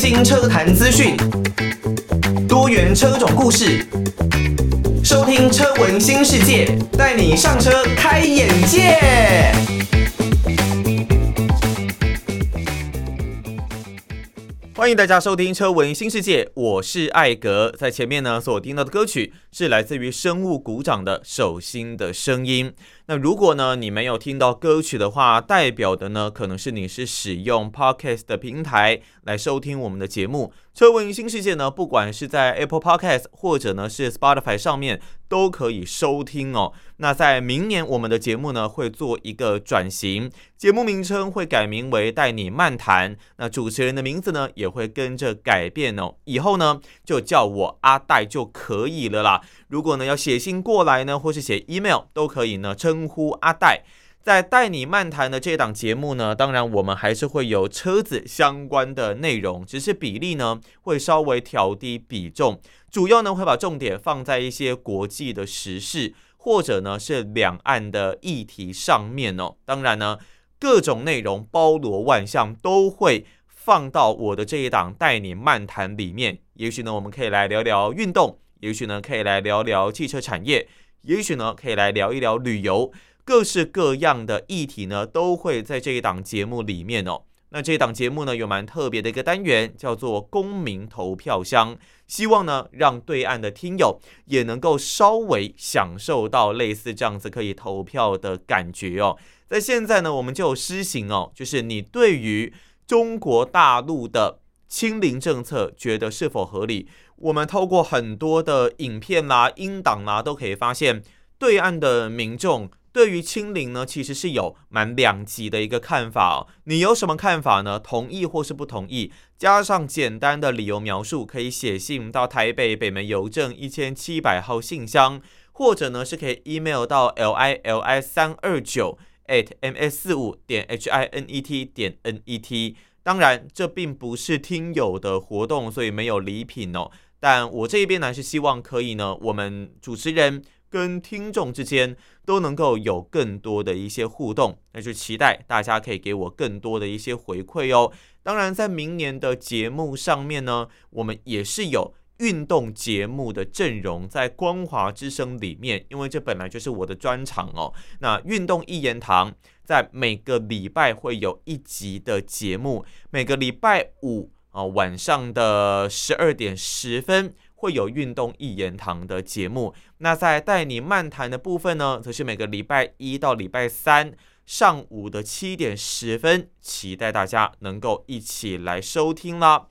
新车坛资讯，多元车种故事，收听车闻新世界，带你上车开眼界。欢迎大家收听《车闻新世界》，我是艾格。在前面呢，所听到的歌曲是来自于生物鼓掌的《手心的声音》。那如果呢，你没有听到歌曲的话，代表的呢，可能是你是使用 Podcast 的平台来收听我们的节目。车闻新世界呢，不管是在 Apple Podcast 或者呢是 Spotify 上面都可以收听哦。那在明年我们的节目呢会做一个转型，节目名称会改名为带你漫谈，那主持人的名字呢也会会跟着改变哦。以后呢就叫我阿戴就可以了啦。如果呢要写信过来呢，或是写 email 都可以呢，称呼阿戴。在带你漫谈的这档节目呢，当然我们还是会有车子相关的内容，只是比例呢会稍微调低比重，主要呢会把重点放在一些国际的时事，或者呢是两岸的议题上面哦。当然呢，各种内容包罗万象，都会放到我的这一档带你漫谈里面。也许呢，我们可以来聊聊运动，也许呢可以来聊聊汽车产业，也许呢可以来聊一聊旅游。各式各样的议题呢，都会在这一档节目里面哦。那这一档节目呢，有蛮特别的一个单元，叫做公民投票箱。希望呢，让对岸的听友也能够稍微享受到类似这样子可以投票的感觉哦。在现在呢，我们就施行哦，就是你对于中国大陆的清零政策觉得是否合理？我们透过很多的影片啦、音档啦，都可以发现对岸的民众。对于清零呢，其实是有蛮两极的一个看法哦。你有什么看法呢？同意或是不同意？加上简单的理由描述，可以写信到台北北门邮政一千七百号信箱，或者呢是可以 email 到 l i l i 三二九 at m s 四五点 h i n e t 点 n e t。当然，这并不是听友的活动，所以没有礼品哦。但我这边呢是希望可以呢，我们主持人。跟听众之间都能够有更多的一些互动，那就期待大家可以给我更多的一些回馈哦。当然，在明年的节目上面呢，我们也是有运动节目的阵容在光华之声里面，因为这本来就是我的专长哦。那运动一言堂在每个礼拜会有一集的节目，每个礼拜五啊晚上的十二点十分。会有运动一言堂的节目，那在带你漫谈的部分呢，则是每个礼拜一到礼拜三上午的七点十分，期待大家能够一起来收听啦。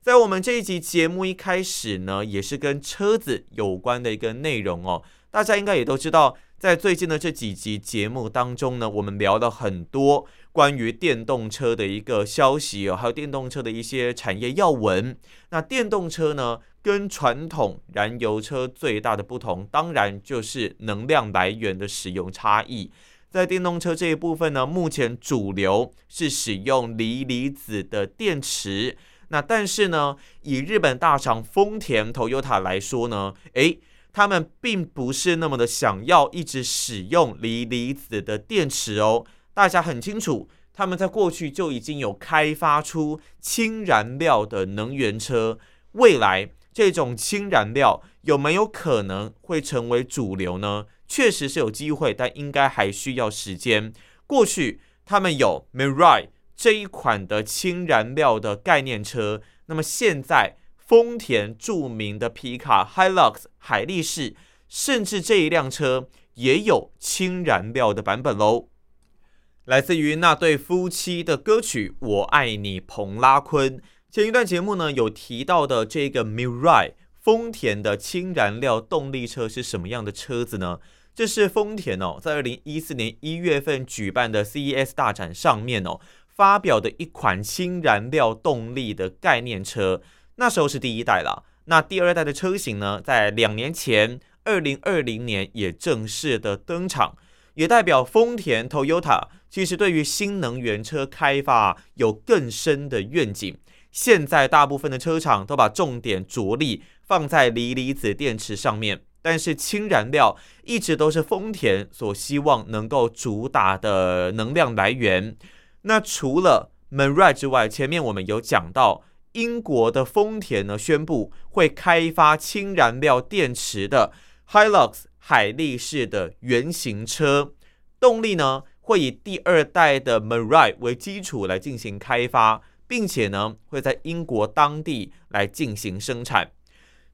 在我们这一集节目一开始呢，也是跟车子有关的一个内容哦。大家应该也都知道，在最近的这几集节目当中呢，我们聊了很多关于电动车的一个消息哦，还有电动车的一些产业要闻。那电动车呢，跟传统燃油车最大的不同，当然就是能量来源的使用差异。在电动车这一部分呢，目前主流是使用锂离子的电池。那但是呢，以日本大厂丰田 Toyota 来说呢，诶，他们并不是那么的想要一直使用锂离子的电池哦。大家很清楚，他们在过去就已经有开发出氢燃料的能源车，未来。这种氢燃料有没有可能会成为主流呢？确实是有机会，但应该还需要时间。过去他们有 Mirai 这一款的氢燃料的概念车，那么现在丰田著名的皮卡 Hilux 海力士，甚至这一辆车也有氢燃料的版本喽。来自于那对夫妻的歌曲《我爱你》，彭拉坤。前一段节目呢，有提到的这个 Mirai 丰田的氢燃料动力车是什么样的车子呢？这是丰田哦，在二零一四年一月份举办的 CES 大展上面哦，发表的一款氢燃料动力的概念车。那时候是第一代了，那第二代的车型呢，在两年前，二零二零年也正式的登场，也代表丰田 Toyota 其实对于新能源车开发有更深的愿景。现在大部分的车厂都把重点着力放在锂离子电池上面，但是氢燃料一直都是丰田所希望能够主打的能量来源。那除了 Mirai 之外，前面我们有讲到英国的丰田呢宣布会开发氢燃料电池的 Hilux 海力士的原型车，动力呢会以第二代的 Mirai 为基础来进行开发，并且呢会在英国当地来进行生产。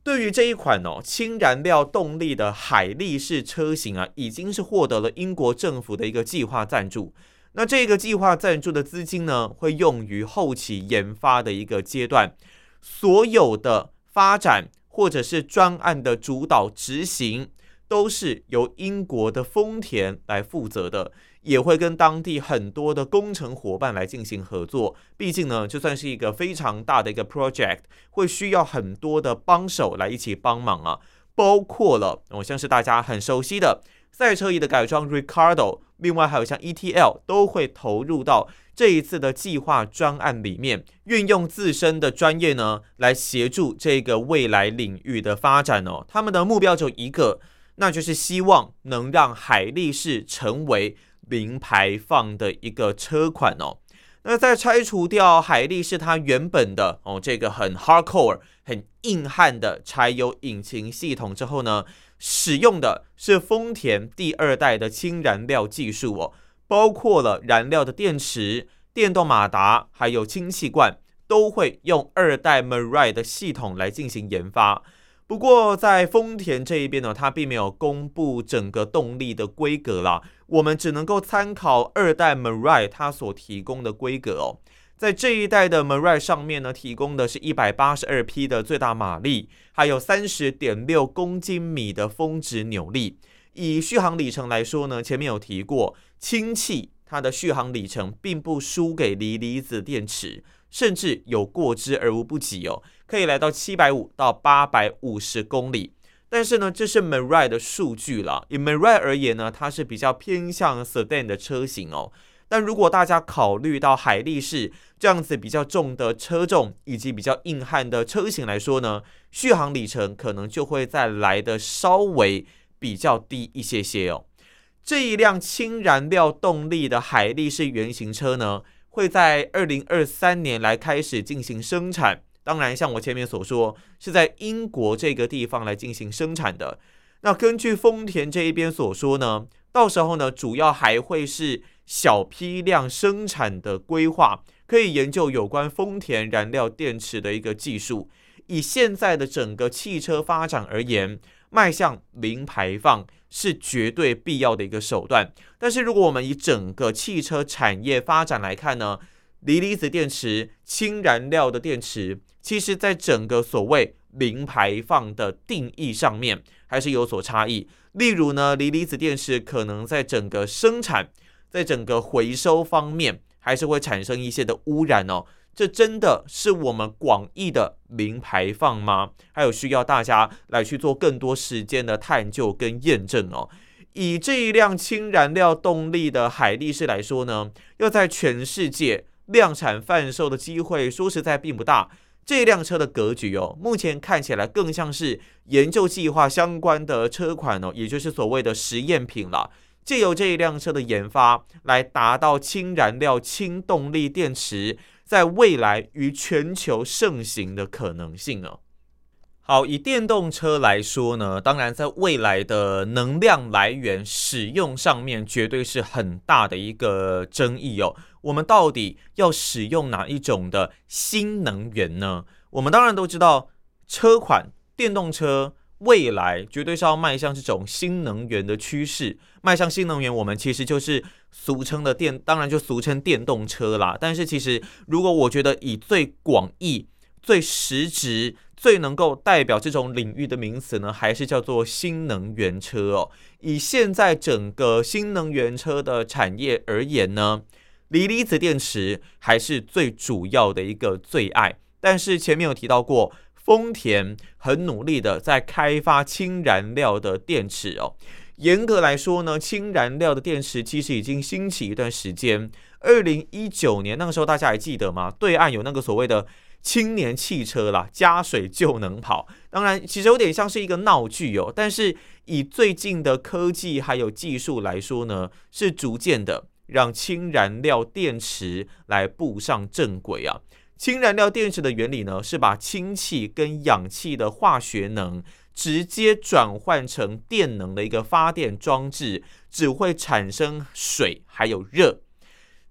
对于这一款哦氢燃料动力的海力士车型啊，已经是获得了英国政府的一个计划赞助。那这个计划赞助的资金呢，会用于后期研发的一个阶段，所有的发展或者是专案的主导执行，都是由英国的丰田来负责的，也会跟当地很多的工程伙伴来进行合作。毕竟呢，就算是一个非常大的一个 project，会需要很多的帮手来一起帮忙啊，包括了我像是大家很熟悉的。赛车仪的改装，Ricardo，另外还有像 ETL 都会投入到这一次的计划专案里面，运用自身的专业呢，来协助这个未来领域的发展哦。他们的目标就一个，那就是希望能让海力士成为零排放的一个车款哦。那在拆除掉海力士它原本的哦这个很 hardcore、很硬汉的柴油引擎系统之后呢，使用的是丰田第二代的氢燃料技术哦，包括了燃料的电池、电动马达，还有氢气罐，都会用二代 Mirai 的系统来进行研发。不过在丰田这一边呢，它并没有公布整个动力的规格啦，我们只能够参考二代 Mirai 它所提供的规格哦。在这一代的 Mirai 上面呢，提供的是一百八十二匹的最大马力，还有三十点六公斤米的峰值扭力。以续航里程来说呢，前面有提过，氢气它的续航里程并不输给锂离子电池，甚至有过之而无不及哦，可以来到七百五到八百五十公里。但是呢，这是 Mirai 的数据了。以 Mirai 而言呢，它是比较偏向 Sedan 的车型哦。但如果大家考虑到海力士这样子比较重的车重以及比较硬汉的车型来说呢，续航里程可能就会再来的稍微比较低一些些哦。这一辆氢燃料动力的海力士原型车呢，会在二零二三年来开始进行生产。当然，像我前面所说，是在英国这个地方来进行生产的。那根据丰田这一边所说呢，到时候呢，主要还会是。小批量生产的规划，可以研究有关丰田燃料电池的一个技术。以现在的整个汽车发展而言，迈向零排放是绝对必要的一个手段。但是，如果我们以整个汽车产业发展来看呢，锂离子电池、氢燃料的电池，其实在整个所谓零排放的定义上面还是有所差异。例如呢，锂离子电池可能在整个生产在整个回收方面，还是会产生一些的污染哦。这真的是我们广义的零排放吗？还有需要大家来去做更多时间的探究跟验证哦。以这一辆氢燃料动力的海力士来说呢，要在全世界量产贩售的机会，说实在并不大。这辆车的格局哦，目前看起来更像是研究计划相关的车款哦，也就是所谓的实验品了。借由这一辆车的研发，来达到氢燃料氢动力电池在未来于全球盛行的可能性哦。好，以电动车来说呢，当然在未来的能量来源使用上面，绝对是很大的一个争议哦。我们到底要使用哪一种的新能源呢？我们当然都知道，车款电动车。未来绝对是要迈向这种新能源的趋势，迈向新能源，我们其实就是俗称的电，当然就俗称电动车啦。但是其实，如果我觉得以最广义、最实质、最能够代表这种领域的名词呢，还是叫做新能源车哦。以现在整个新能源车的产业而言呢，锂离子电池还是最主要的一个最爱。但是前面有提到过。丰田很努力的在开发氢燃料的电池哦。严格来说呢，氢燃料的电池其实已经兴起一段时间。二零一九年那个时候，大家还记得吗？对岸有那个所谓的青年汽车啦，加水就能跑。当然，其实有点像是一个闹剧哦。但是以最近的科技还有技术来说呢，是逐渐的让氢燃料电池来步上正轨啊。氢燃料电池的原理呢，是把氢气跟氧气的化学能直接转换成电能的一个发电装置，只会产生水还有热。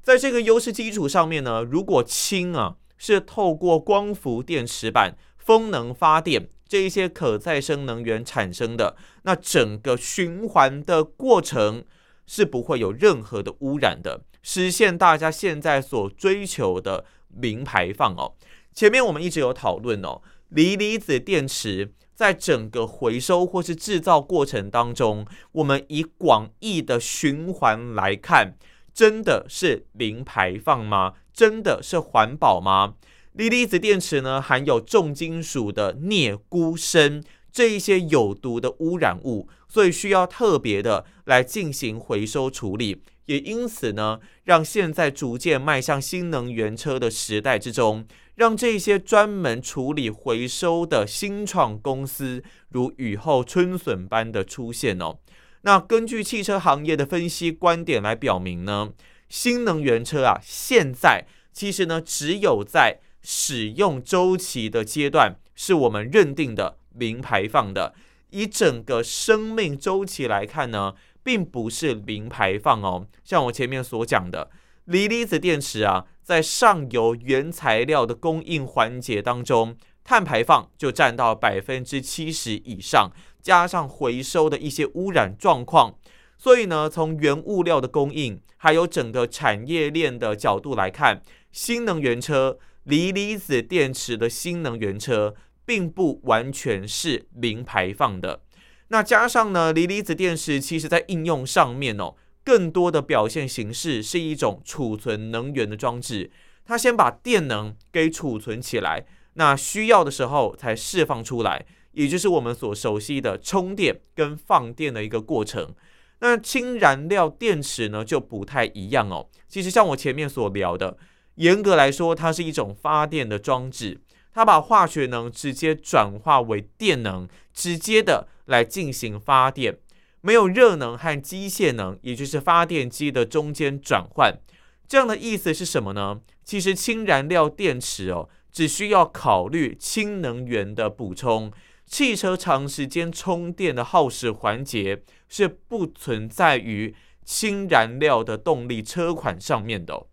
在这个优势基础上面呢，如果氢啊是透过光伏电池板、风能发电这一些可再生能源产生的，那整个循环的过程是不会有任何的污染的，实现大家现在所追求的。零排放哦，前面我们一直有讨论哦，锂离子电池在整个回收或是制造过程当中，我们以广义的循环来看，真的是零排放吗？真的是环保吗？锂离子电池呢，含有重金属的镍、钴、砷这一些有毒的污染物，所以需要特别的来进行回收处理。也因此呢，让现在逐渐迈向新能源车的时代之中，让这些专门处理回收的新创公司如雨后春笋般的出现哦。那根据汽车行业的分析观点来表明呢，新能源车啊，现在其实呢，只有在使用周期的阶段是我们认定的零排放的。以整个生命周期来看呢，并不是零排放哦，像我前面所讲的，锂离子电池啊，在上游原材料的供应环节当中，碳排放就占到百分之七十以上，加上回收的一些污染状况，所以呢，从原物料的供应，还有整个产业链的角度来看，新能源车、锂离子电池的新能源车，并不完全是零排放的。那加上呢，锂离子电池其实在应用上面哦，更多的表现形式是一种储存能源的装置。它先把电能给储存起来，那需要的时候才释放出来，也就是我们所熟悉的充电跟放电的一个过程。那氢燃料电池呢，就不太一样哦。其实像我前面所聊的，严格来说，它是一种发电的装置。它把化学能直接转化为电能，直接的来进行发电，没有热能和机械能，也就是发电机的中间转换。这样的意思是什么呢？其实氢燃料电池哦，只需要考虑氢能源的补充，汽车长时间充电的耗时环节是不存在于氢燃料的动力车款上面的。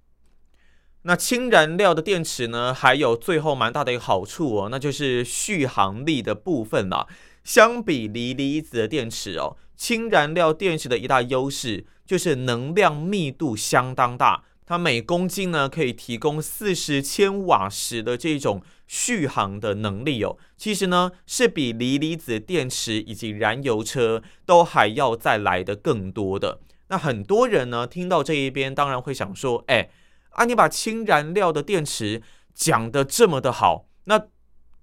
那氢燃料的电池呢，还有最后蛮大的一个好处哦，那就是续航力的部分啦。相比锂离子的电池哦，氢燃料电池的一大优势就是能量密度相当大，它每公斤呢可以提供四十千瓦时的这种续航的能力哦。其实呢，是比锂离子电池以及燃油车都还要再来的更多的。那很多人呢听到这一边，当然会想说，哎。啊，你把氢燃料的电池讲得这么的好，那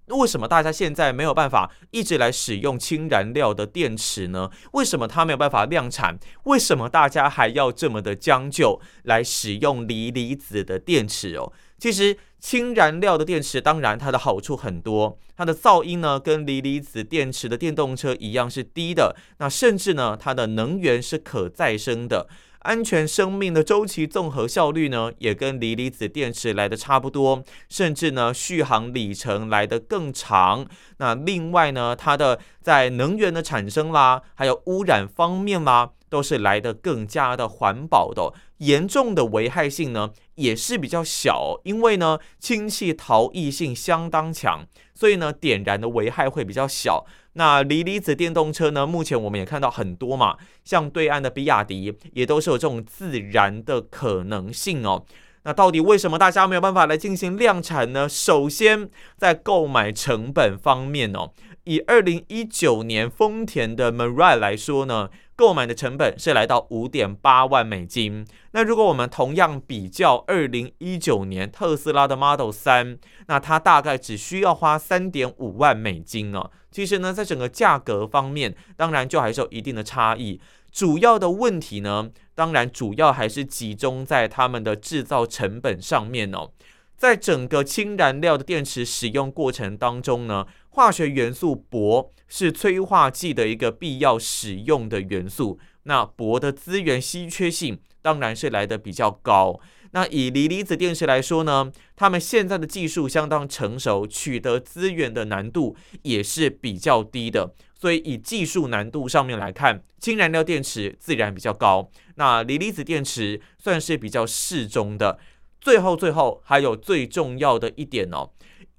为什么大家现在没有办法一直来使用氢燃料的电池呢？为什么它没有办法量产？为什么大家还要这么的将就来使用锂离子的电池哦？其实氢燃料的电池当然它的好处很多，它的噪音呢跟锂离子电池的电动车一样是低的，那甚至呢它的能源是可再生的。安全生命的周期综合效率呢，也跟锂离子电池来的差不多，甚至呢续航里程来得更长。那另外呢，它的在能源的产生啦，还有污染方面啦，都是来的更加的环保的。严重的危害性呢，也是比较小，因为呢氢气逃逸性相当强，所以呢点燃的危害会比较小。那锂离子电动车呢？目前我们也看到很多嘛，像对岸的比亚迪也都是有这种自燃的可能性哦。那到底为什么大家没有办法来进行量产呢？首先，在购买成本方面哦，以二零一九年丰田的 Mirai 来说呢，购买的成本是来到五点八万美金。那如果我们同样比较二零一九年特斯拉的 Model 三，那它大概只需要花三点五万美金哦。其实呢，在整个价格方面，当然就还是有一定的差异。主要的问题呢，当然主要还是集中在他们的制造成本上面哦。在整个氢燃料的电池使用过程当中呢，化学元素铂是催化剂的一个必要使用的元素。那铂的资源稀缺性当然是来得比较高。那以锂离子电池来说呢，他们现在的技术相当成熟，取得资源的难度也是比较低的。所以以技术难度上面来看，氢燃料电池自然比较高。那锂离子电池算是比较适中的。最后，最后还有最重要的一点哦，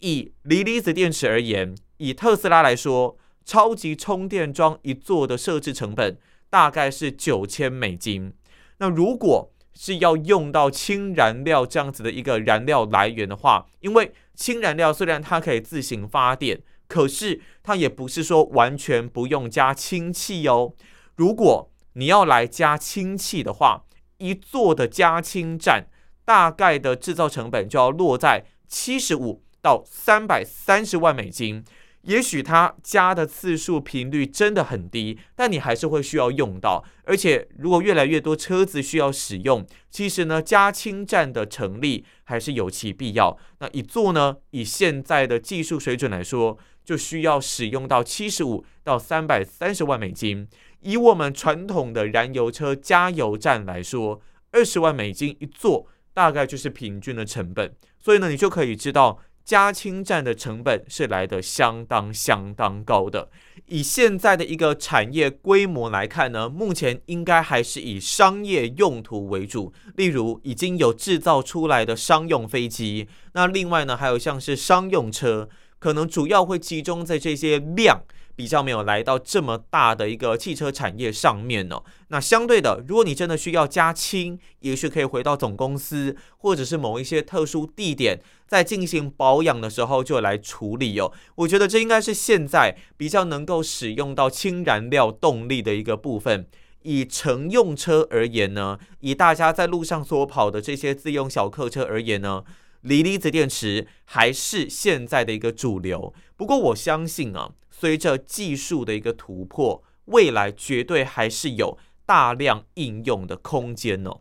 以锂离子电池而言，以特斯拉来说，超级充电桩一座的设置成本大概是九千美金。那如果是要用到氢燃料这样子的一个燃料来源的话，因为氢燃料虽然它可以自行发电，可是它也不是说完全不用加氢气哦。如果你要来加氢气的话，一座的加氢站大概的制造成本就要落在七十五到三百三十万美金。也许它加的次数频率真的很低，但你还是会需要用到。而且，如果越来越多车子需要使用，其实呢，加氢站的成立还是有其必要。那一座呢，以现在的技术水准来说，就需要使用到七十五到三百三十万美金。以我们传统的燃油车加油站来说，二十万美金一座，大概就是平均的成本。所以呢，你就可以知道。加氢站的成本是来的相当相当高的。以现在的一个产业规模来看呢，目前应该还是以商业用途为主。例如，已经有制造出来的商用飞机，那另外呢，还有像是商用车，可能主要会集中在这些量。比较没有来到这么大的一个汽车产业上面哦。那相对的，如果你真的需要加氢，也许可以回到总公司，或者是某一些特殊地点，在进行保养的时候就来处理哦。我觉得这应该是现在比较能够使用到氢燃料动力的一个部分。以乘用车而言呢，以大家在路上所跑的这些自用小客车而言呢，锂离子电池还是现在的一个主流。不过我相信啊。随着技术的一个突破，未来绝对还是有大量应用的空间哦。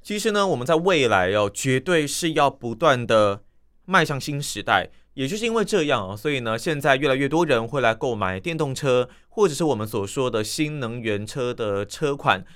其实呢，我们在未来哦，绝对是要不断的迈向新时代。也就是因为这样啊，所以呢，现在越来越多人会来购买电动车，或者是我们所说的新能源车的车款。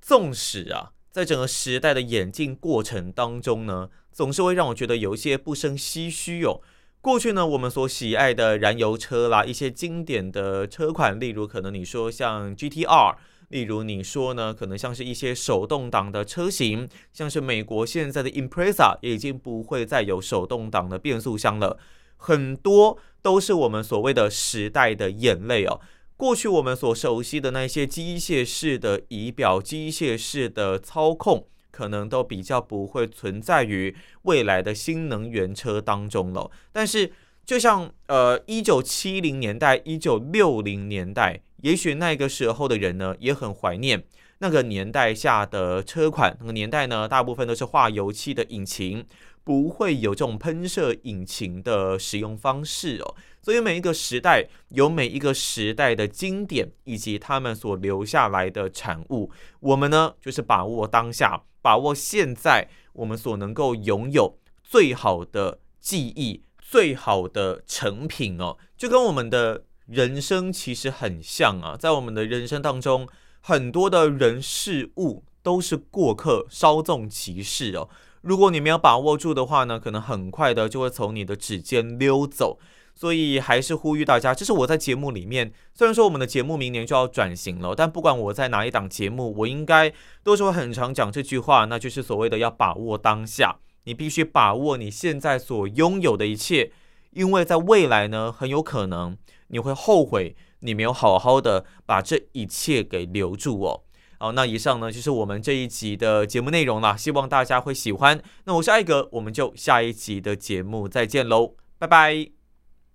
纵使啊，在整个时代的演进过程当中呢，总是会让我觉得有一些不胜唏嘘哦。过去呢，我们所喜爱的燃油车啦，一些经典的车款，例如可能你说像 GTR，例如你说呢，可能像是一些手动挡的车型，像是美国现在的 Impreza 也已经不会再有手动挡的变速箱了，很多都是我们所谓的时代的眼泪哦。过去我们所熟悉的那些机械式的仪表、机械式的操控。可能都比较不会存在于未来的新能源车当中了。但是，就像呃，一九七零年代、一九六零年代，也许那个时候的人呢，也很怀念那个年代下的车款。那个年代呢，大部分都是化油器的引擎，不会有这种喷射引擎的使用方式哦。所以每一个时代有每一个时代的经典，以及他们所留下来的产物。我们呢，就是把握当下，把握现在我们所能够拥有最好的记忆、最好的成品哦。就跟我们的人生其实很像啊，在我们的人生当中，很多的人事物都是过客，稍纵即逝哦。如果你没有把握住的话呢，可能很快的就会从你的指尖溜走。所以还是呼吁大家，这是我在节目里面，虽然说我们的节目明年就要转型了，但不管我在哪一档节目，我应该都是会很常讲这句话，那就是所谓的要把握当下，你必须把握你现在所拥有的一切，因为在未来呢，很有可能你会后悔你没有好好的把这一切给留住哦。好，那以上呢就是我们这一集的节目内容了，希望大家会喜欢。那我是艾格，我们就下一集的节目再见喽，拜拜。